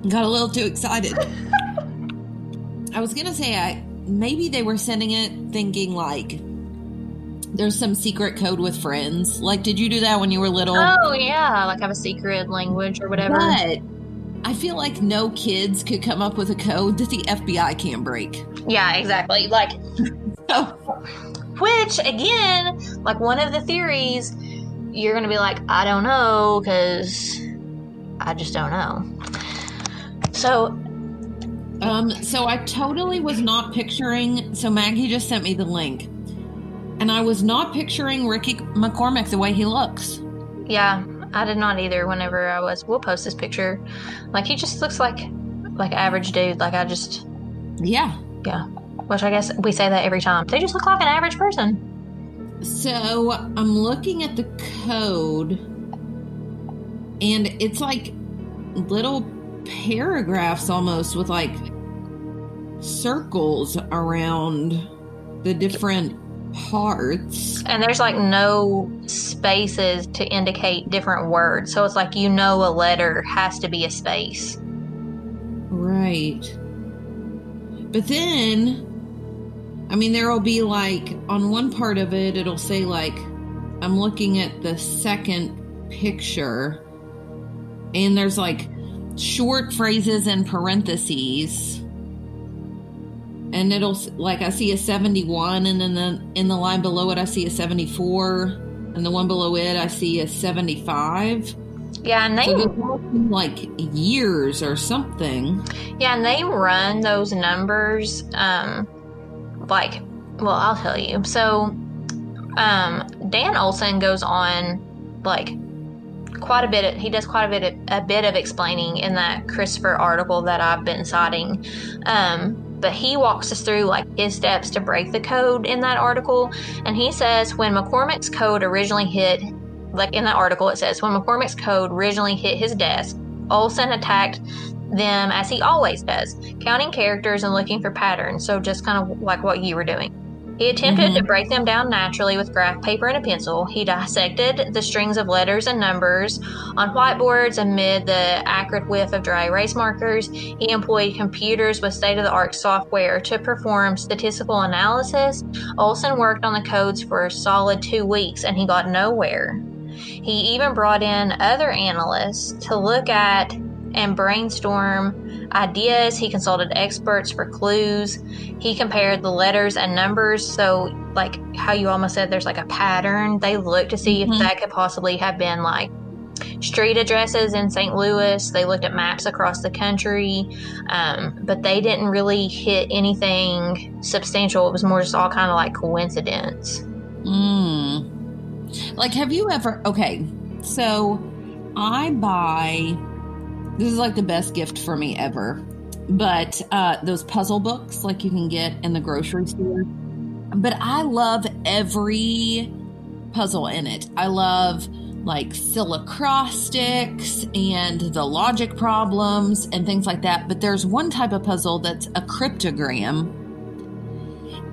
Got a little too excited. I was gonna say I maybe they were sending it thinking like there's some secret code with friends. Like, did you do that when you were little? Oh yeah, like have a secret language or whatever. But I feel like no kids could come up with a code that the FBI can't break. Yeah, exactly. Like, Oh, which again, like one of the theories, you're gonna be like, I don't know, because I just don't know. So um, so I totally was not picturing. So Maggie just sent me the link, and I was not picturing Ricky McCormick the way he looks. yeah, I did not either. Whenever I was, we'll post this picture. Like he just looks like like average dude. Like I just, Yeah. yeah. Which I guess we say that every time. They just look like an average person. So I'm looking at the code, and it's like little paragraphs almost with like circles around the different parts. And there's like no spaces to indicate different words. So it's like you know a letter has to be a space. Right. But then, I mean, there will be like, on one part of it, it'll say, like, I'm looking at the second picture, and there's like short phrases in parentheses. And it'll, like, I see a 71, and then the, in the line below it, I see a 74, and the one below it, I see a 75. Yeah, and they So like years or something. Yeah, and they run those numbers, um, like, well, I'll tell you. So, um, Dan Olson goes on, like, quite a bit. Of, he does quite a bit, of, a bit of explaining in that Christopher article that I've been citing. Um, but he walks us through like his steps to break the code in that article, and he says when McCormick's code originally hit, like in that article, it says when McCormick's code originally hit his desk, Olson attacked them as he always does, counting characters and looking for patterns. So just kind of like what you were doing. He attempted Mhm. to break them down naturally with graph paper and a pencil. He dissected the strings of letters and numbers on whiteboards amid the acrid whiff of dry erase markers. He employed computers with state of the art software to perform statistical analysis. Olson worked on the codes for a solid two weeks and he got nowhere. He even brought in other analysts to look at and brainstorm ideas. He consulted experts for clues. He compared the letters and numbers. So, like how you almost said, there's like a pattern. They looked to see Mhm. if that could possibly have been like street addresses in St. Louis. They looked at maps across the country, um, but they didn't really hit anything substantial. It was more just all kind of like coincidence. Mm. Like, have you ever? Okay, so I buy. This is like the best gift for me ever. But uh, those puzzle books, like you can get in the grocery store. But I love every puzzle in it. I love like acrostics and the logic problems and things like that. But there's one type of puzzle that's a cryptogram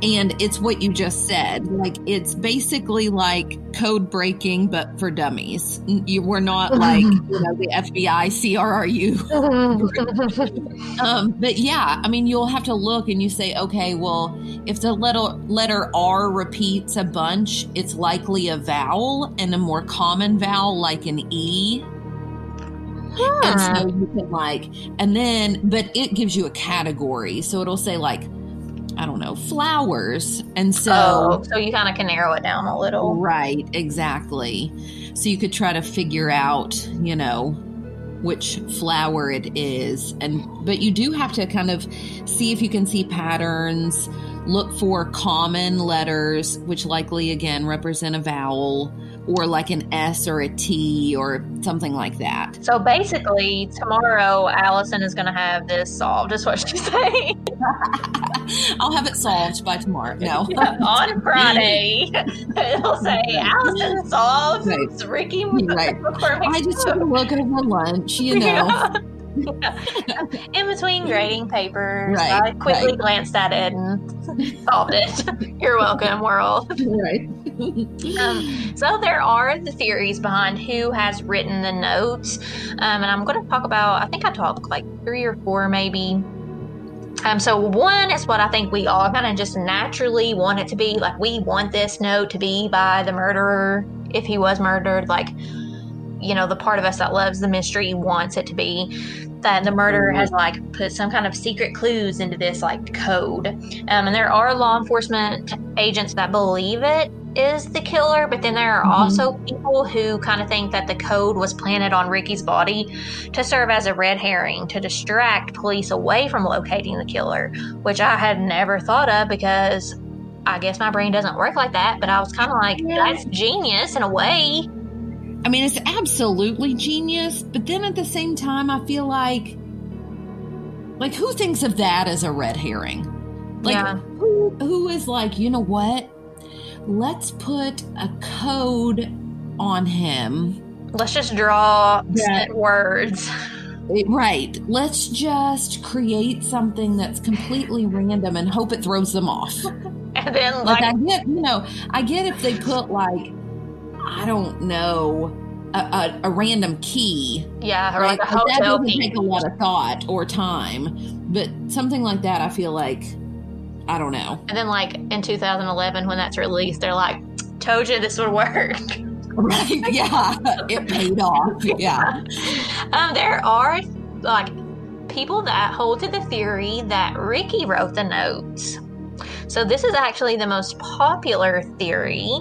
and it's what you just said. Like it's basically like code breaking but for dummies. You were not like you know the fbi cru um, but yeah i mean you'll have to look and you say okay well if the letter letter r repeats a bunch it's likely a vowel and a more common vowel like an e. And so you can like and then but it gives you a category. So it'll say like i don't know flowers and so oh, so you kind of can narrow it down a little. right exactly so you could try to figure out you know which flower it is and but you do have to kind of see if you can see patterns look for common letters which likely again represent a vowel or like an s or a t or something like that So basically, tomorrow Allison is going to have this solved. Is what she's saying. I'll have it solved by tomorrow. No. on Friday, it'll say Allison solves Right. Ricky Right. I just took a look at over lunch, you know. In between grading papers, Right, I quickly right. glanced at it and solved it. You're welcome, world. right. Um, so there are the theories behind who has written the notes, um, and I'm going to talk about. I think I talked like three or four, maybe. Um, so one is what I think we all kind of just naturally want it to be. Like we want this note to be by the murderer if he was murdered. Like you know, the part of us that loves the mystery wants it to be that the murderer has like put some kind of secret clues into this like code. Um, and there are law enforcement agents that believe it is the killer, but then there are Mhm. also people who kind of think that the code was planted on Ricky's body to serve as a red herring to distract police away from locating the killer, which I had never thought of because I guess my brain doesn't work like that. But I was kind of like, Yeah. that's genius in a way. I mean, it's absolutely genius, but then at the same time, I feel like, like, who thinks of that as a red herring? Like, Yeah. who, who is like, you know what? Let's put a code on him. Let's just draw set words. Right. Let's just create something that's completely random and hope it throws them off. And then, Like, like, I get, you know, I get if they put, like, I don't know, a, a, a random key yeah, or right? like a But that hotel doesn't key. take a lot of thought or time. But something like that, I feel like, I don't know. And then, like, in 2011, when that's released, they're like, told you this would work. Right? yeah, it paid off. Yeah. Um, there are, like, people that hold to the theory that Ricky wrote the notes. So, this is actually the most popular theory.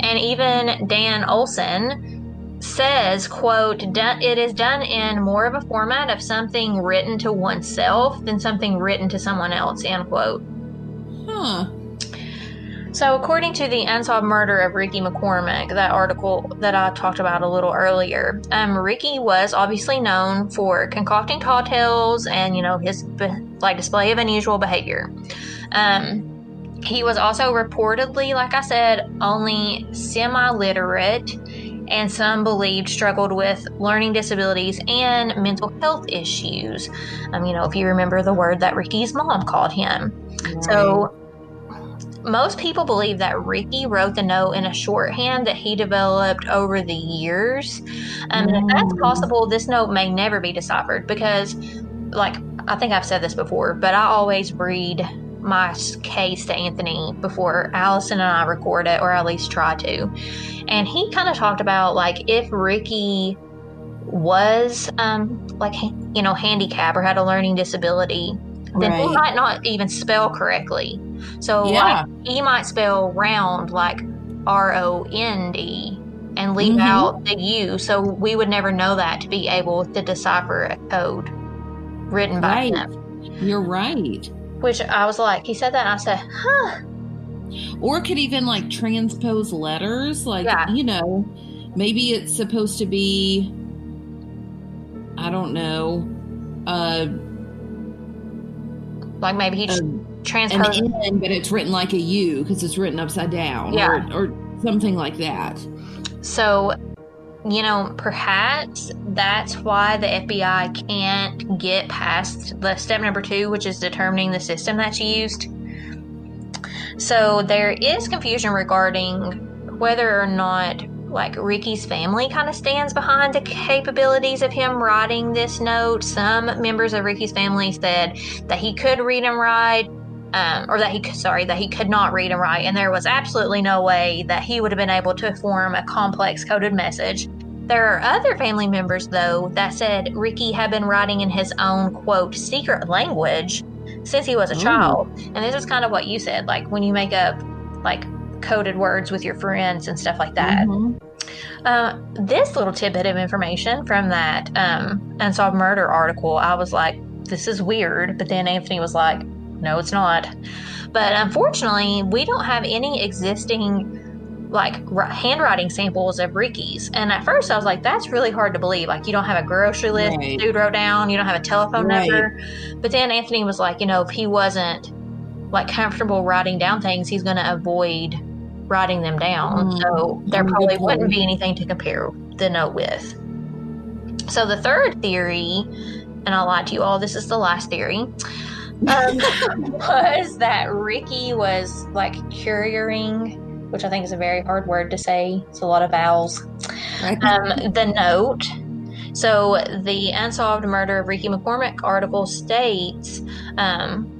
And even Dan Olson says, quote, it is done in more of a format of something written to oneself than something written to someone else, end quote. So, according to the unsolved murder of Ricky McCormick, that article that I talked about a little earlier, um, Ricky was obviously known for concocting tall tales and you know his like display of unusual behavior. Um, he was also reportedly, like I said, only semi-literate, and some believed struggled with learning disabilities and mental health issues. Um, you know, if you remember the word that Ricky's mom called him. So most people believe that Ricky wrote the note in a shorthand that he developed over the years. Um, and if that's Mm. possible, this note may never be deciphered because, like, I think I've said this before, but I always read my case to Anthony before Allison and I record it, or at least try to. And he kind of talked about, like, if Ricky was, um, like, you know, handicapped or had a learning disability, then he might not even spell correctly. So Yeah. like he might spell round like R O N D and leave Mhm. out the U. So we would never know that to be able to decipher a code written by Right. him. You're right. Which I was like, he said that and I said, huh. Or could even like transpose letters. Like, Yeah. you know, maybe it's supposed to be, I don't know, uh, Like maybe he transposed. an N, but it's written like a U because it's written upside down. Yeah. Or, or something like that. So, you know, perhaps that's why the FBI can't get past the step number two, which is determining the system that's used. So there is confusion regarding whether or not like Ricky's family kind of stands behind the capabilities of him writing this note. Some members of Ricky's family said that he could read and write, um, or that he could, sorry that he could not read and write, and there was absolutely no way that he would have been able to form a complex coded message. There are other family members though that said Ricky had been writing in his own quote secret language since he was a Ooh. child, and this is kind of what you said, like when you make up like coded words with your friends and stuff like that. Mhm. Uh, this little tidbit of information from that um, unsolved murder article, I was like, this is weird. But then Anthony was like, no, it's not. But unfortunately, we don't have any existing like ri- handwriting samples of Ricky's. And at first, I was like, that's really hard to believe. Like, you don't have a grocery list Right. dude wrote down, you don't have a telephone Right. number. But then Anthony was like, you know, if he wasn't like comfortable writing down things, he's going to avoid writing them down. Mm, So there good probably wouldn't be anything to compare the note with. So the third theory, and I lied to you all, this is the last theory, um, was that Ricky was like couriering, which I think is a very hard word to say. It's a lot of vowels. Right? Um, the note. So the unsolved murder of Ricky McCormick article states. Um,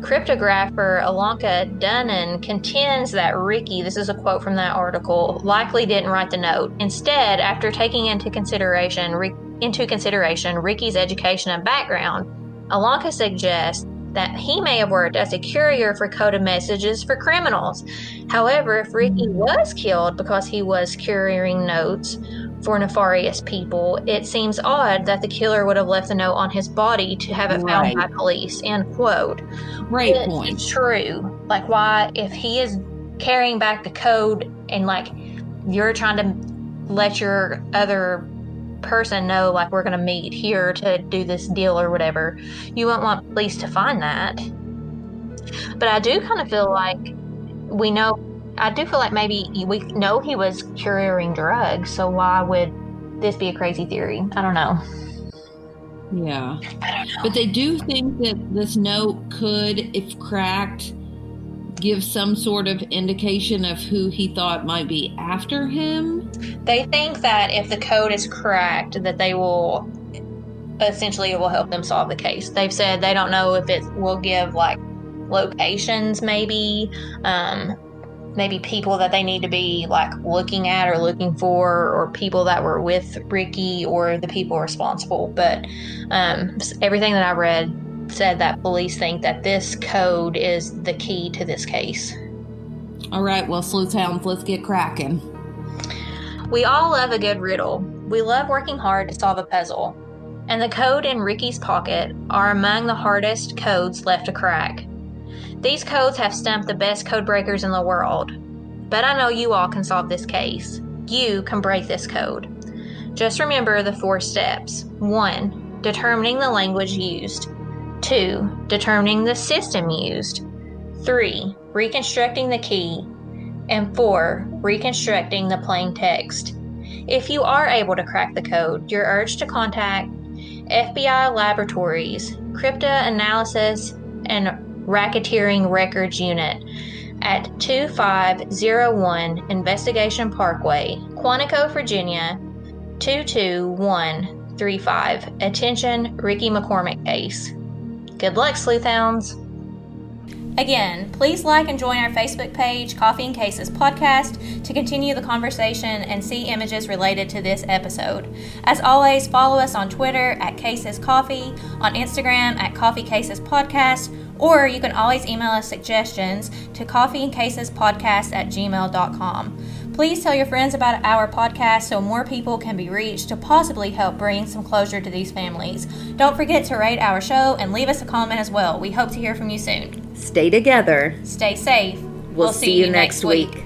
Cryptographer Alanka Dunnan contends that Ricky, this is a quote from that article, likely didn't write the note. Instead, after taking into consideration into consideration Ricky's education and background, Alanka suggests that he may have worked as a courier for coded messages for criminals. However, if Ricky was killed because he was couriering notes for nefarious people, it seems odd that the killer would have left the note on his body to have it found Right. by police. End quote. Great point. true. Like, why, if he is carrying back the code and like you're trying to let your other person know, like, we're going to meet here to do this deal or whatever, you wouldn't want police to find that. But I do kind of feel like we know, I do feel like maybe we know he was couriering drugs, so why would this be a crazy theory? I don't know. Yeah. But they do think that this note could, if cracked, give some sort of indication of who he thought might be after him. They think that if the code is cracked, that they will essentially it will help them solve the case. They've said they don't know if it will give like locations, maybe, um, maybe people that they need to be like looking at or looking for, or people that were with Ricky or the people responsible. But um, everything that I read said that police think that this code is the key to this case. All right, well, sleuth hounds, let's get cracking. We all love a good riddle. We love working hard to solve a puzzle. And the code in Ricky's pocket are among the hardest codes left to crack. These codes have stumped the best code breakers in the world. But I know you all can solve this case. You can break this code. Just remember the four steps 1. Determining the language used. 2. Determining the system used. 3. Reconstructing the key and four, reconstructing the plain text. If you are able to crack the code, you're urged to contact FBI Laboratories, Cryptanalysis and Racketeering Records Unit at 2501 Investigation Parkway, Quantico, Virginia 22135. Attention, Ricky McCormick case. Good luck, sleuth hounds. Again, please like and join our Facebook page, Coffee and Cases Podcast, to continue the conversation and see images related to this episode. As always, follow us on Twitter at Cases Coffee, on Instagram at Coffee Cases Podcast, or you can always email us suggestions to coffeeandcasespodcast at gmail.com. Please tell your friends about our podcast so more people can be reached to possibly help bring some closure to these families. Don't forget to rate our show and leave us a comment as well. We hope to hear from you soon. Stay together. Stay safe. We'll, see, you next week.